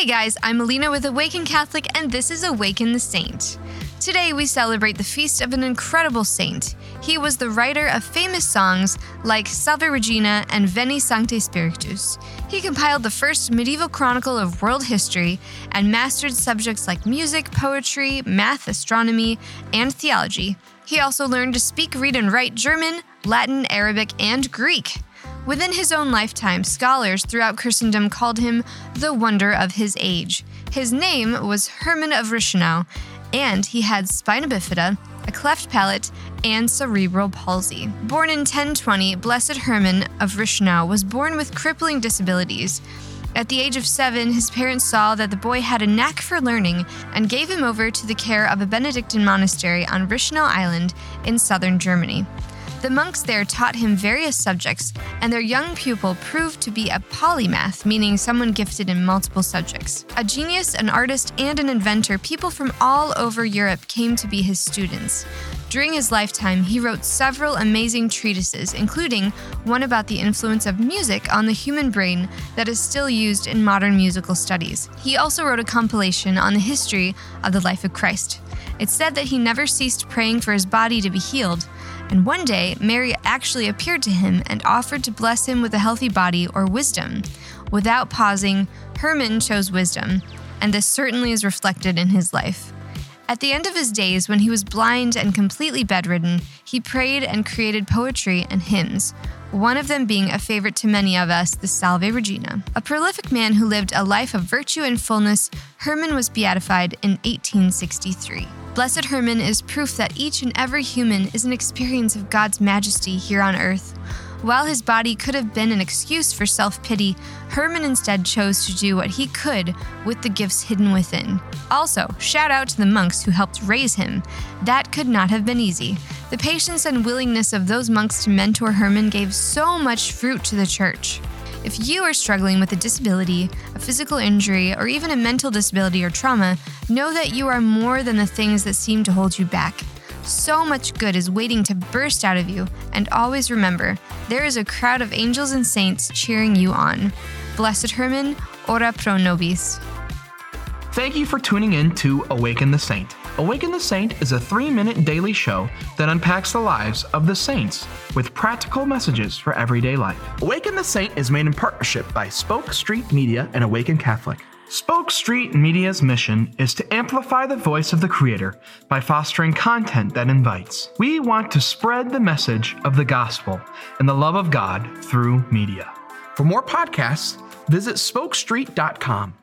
Hey guys, I'm Alina with Awaken Catholic, and this is Awaken the Saint. Today we celebrate the feast of an incredible saint. He was the writer of famous songs like Salve Regina and Veni Sancte Spiritus. He compiled the first medieval chronicle of world history and mastered subjects like music, poetry, math, astronomy, and theology. He also learned to speak, read, and write German, Latin, Arabic, and Greek. Within his own lifetime, scholars throughout Christendom called him the wonder of his age. His name was Herman of Reichenau, and he had spina bifida, a cleft palate, and cerebral palsy. Born in 1020, Blessed Herman of Reichenau was born with crippling disabilities. At the age of seven, his parents saw that the boy had a knack for learning and gave him over to the care of a Benedictine monastery on Reichenau Island in southern Germany. The monks there taught him various subjects, and their young pupil proved to be a polymath, meaning someone gifted in multiple subjects. A genius, an artist, and an inventor, people from all over Europe came to be his students. During his lifetime, he wrote several amazing treatises, including one about the influence of music on the human brain that is still used in modern musical studies. He also wrote a compilation on the history of the life of Christ. It's said that he never ceased praying for his body to be healed, and one day, Mary actually appeared to him and offered to bless him with a healthy body or wisdom. Without pausing, Herman chose wisdom, and this certainly is reflected in his life. At the end of his days, when he was blind and completely bedridden, he prayed and created poetry and hymns, one of them being a favorite to many of us, the Salve Regina. A prolific man who lived a life of virtue and fullness, Herman was beatified in 1863. Blessed Herman is proof that each and every human is an experience of God's majesty here on earth. While his body could have been an excuse for self pity, Herman instead chose to do what he could with the gifts hidden within. Also, shout out to the monks who helped raise him. That could not have been easy. The patience and willingness of those monks to mentor Herman gave so much fruit to the church. If you are struggling with a disability, a physical injury, or even a mental disability or trauma, know that you are more than the things that seem to hold you back. So much good is waiting to burst out of you, and always remember there is a crowd of angels and saints cheering you on. Blessed Herman, ora pro nobis. Thank you for tuning in to Awaken the Saint. Awaken the Saint is a three minute daily show that unpacks the lives of the saints with practical messages for everyday life. Awaken the Saint is made in partnership by Spoke Street Media and Awaken Catholic. Spoke Street Media's mission is to amplify the voice of the Creator by fostering content that invites. We want to spread the message of the gospel and the love of God through media. For more podcasts, visit spokestreet.com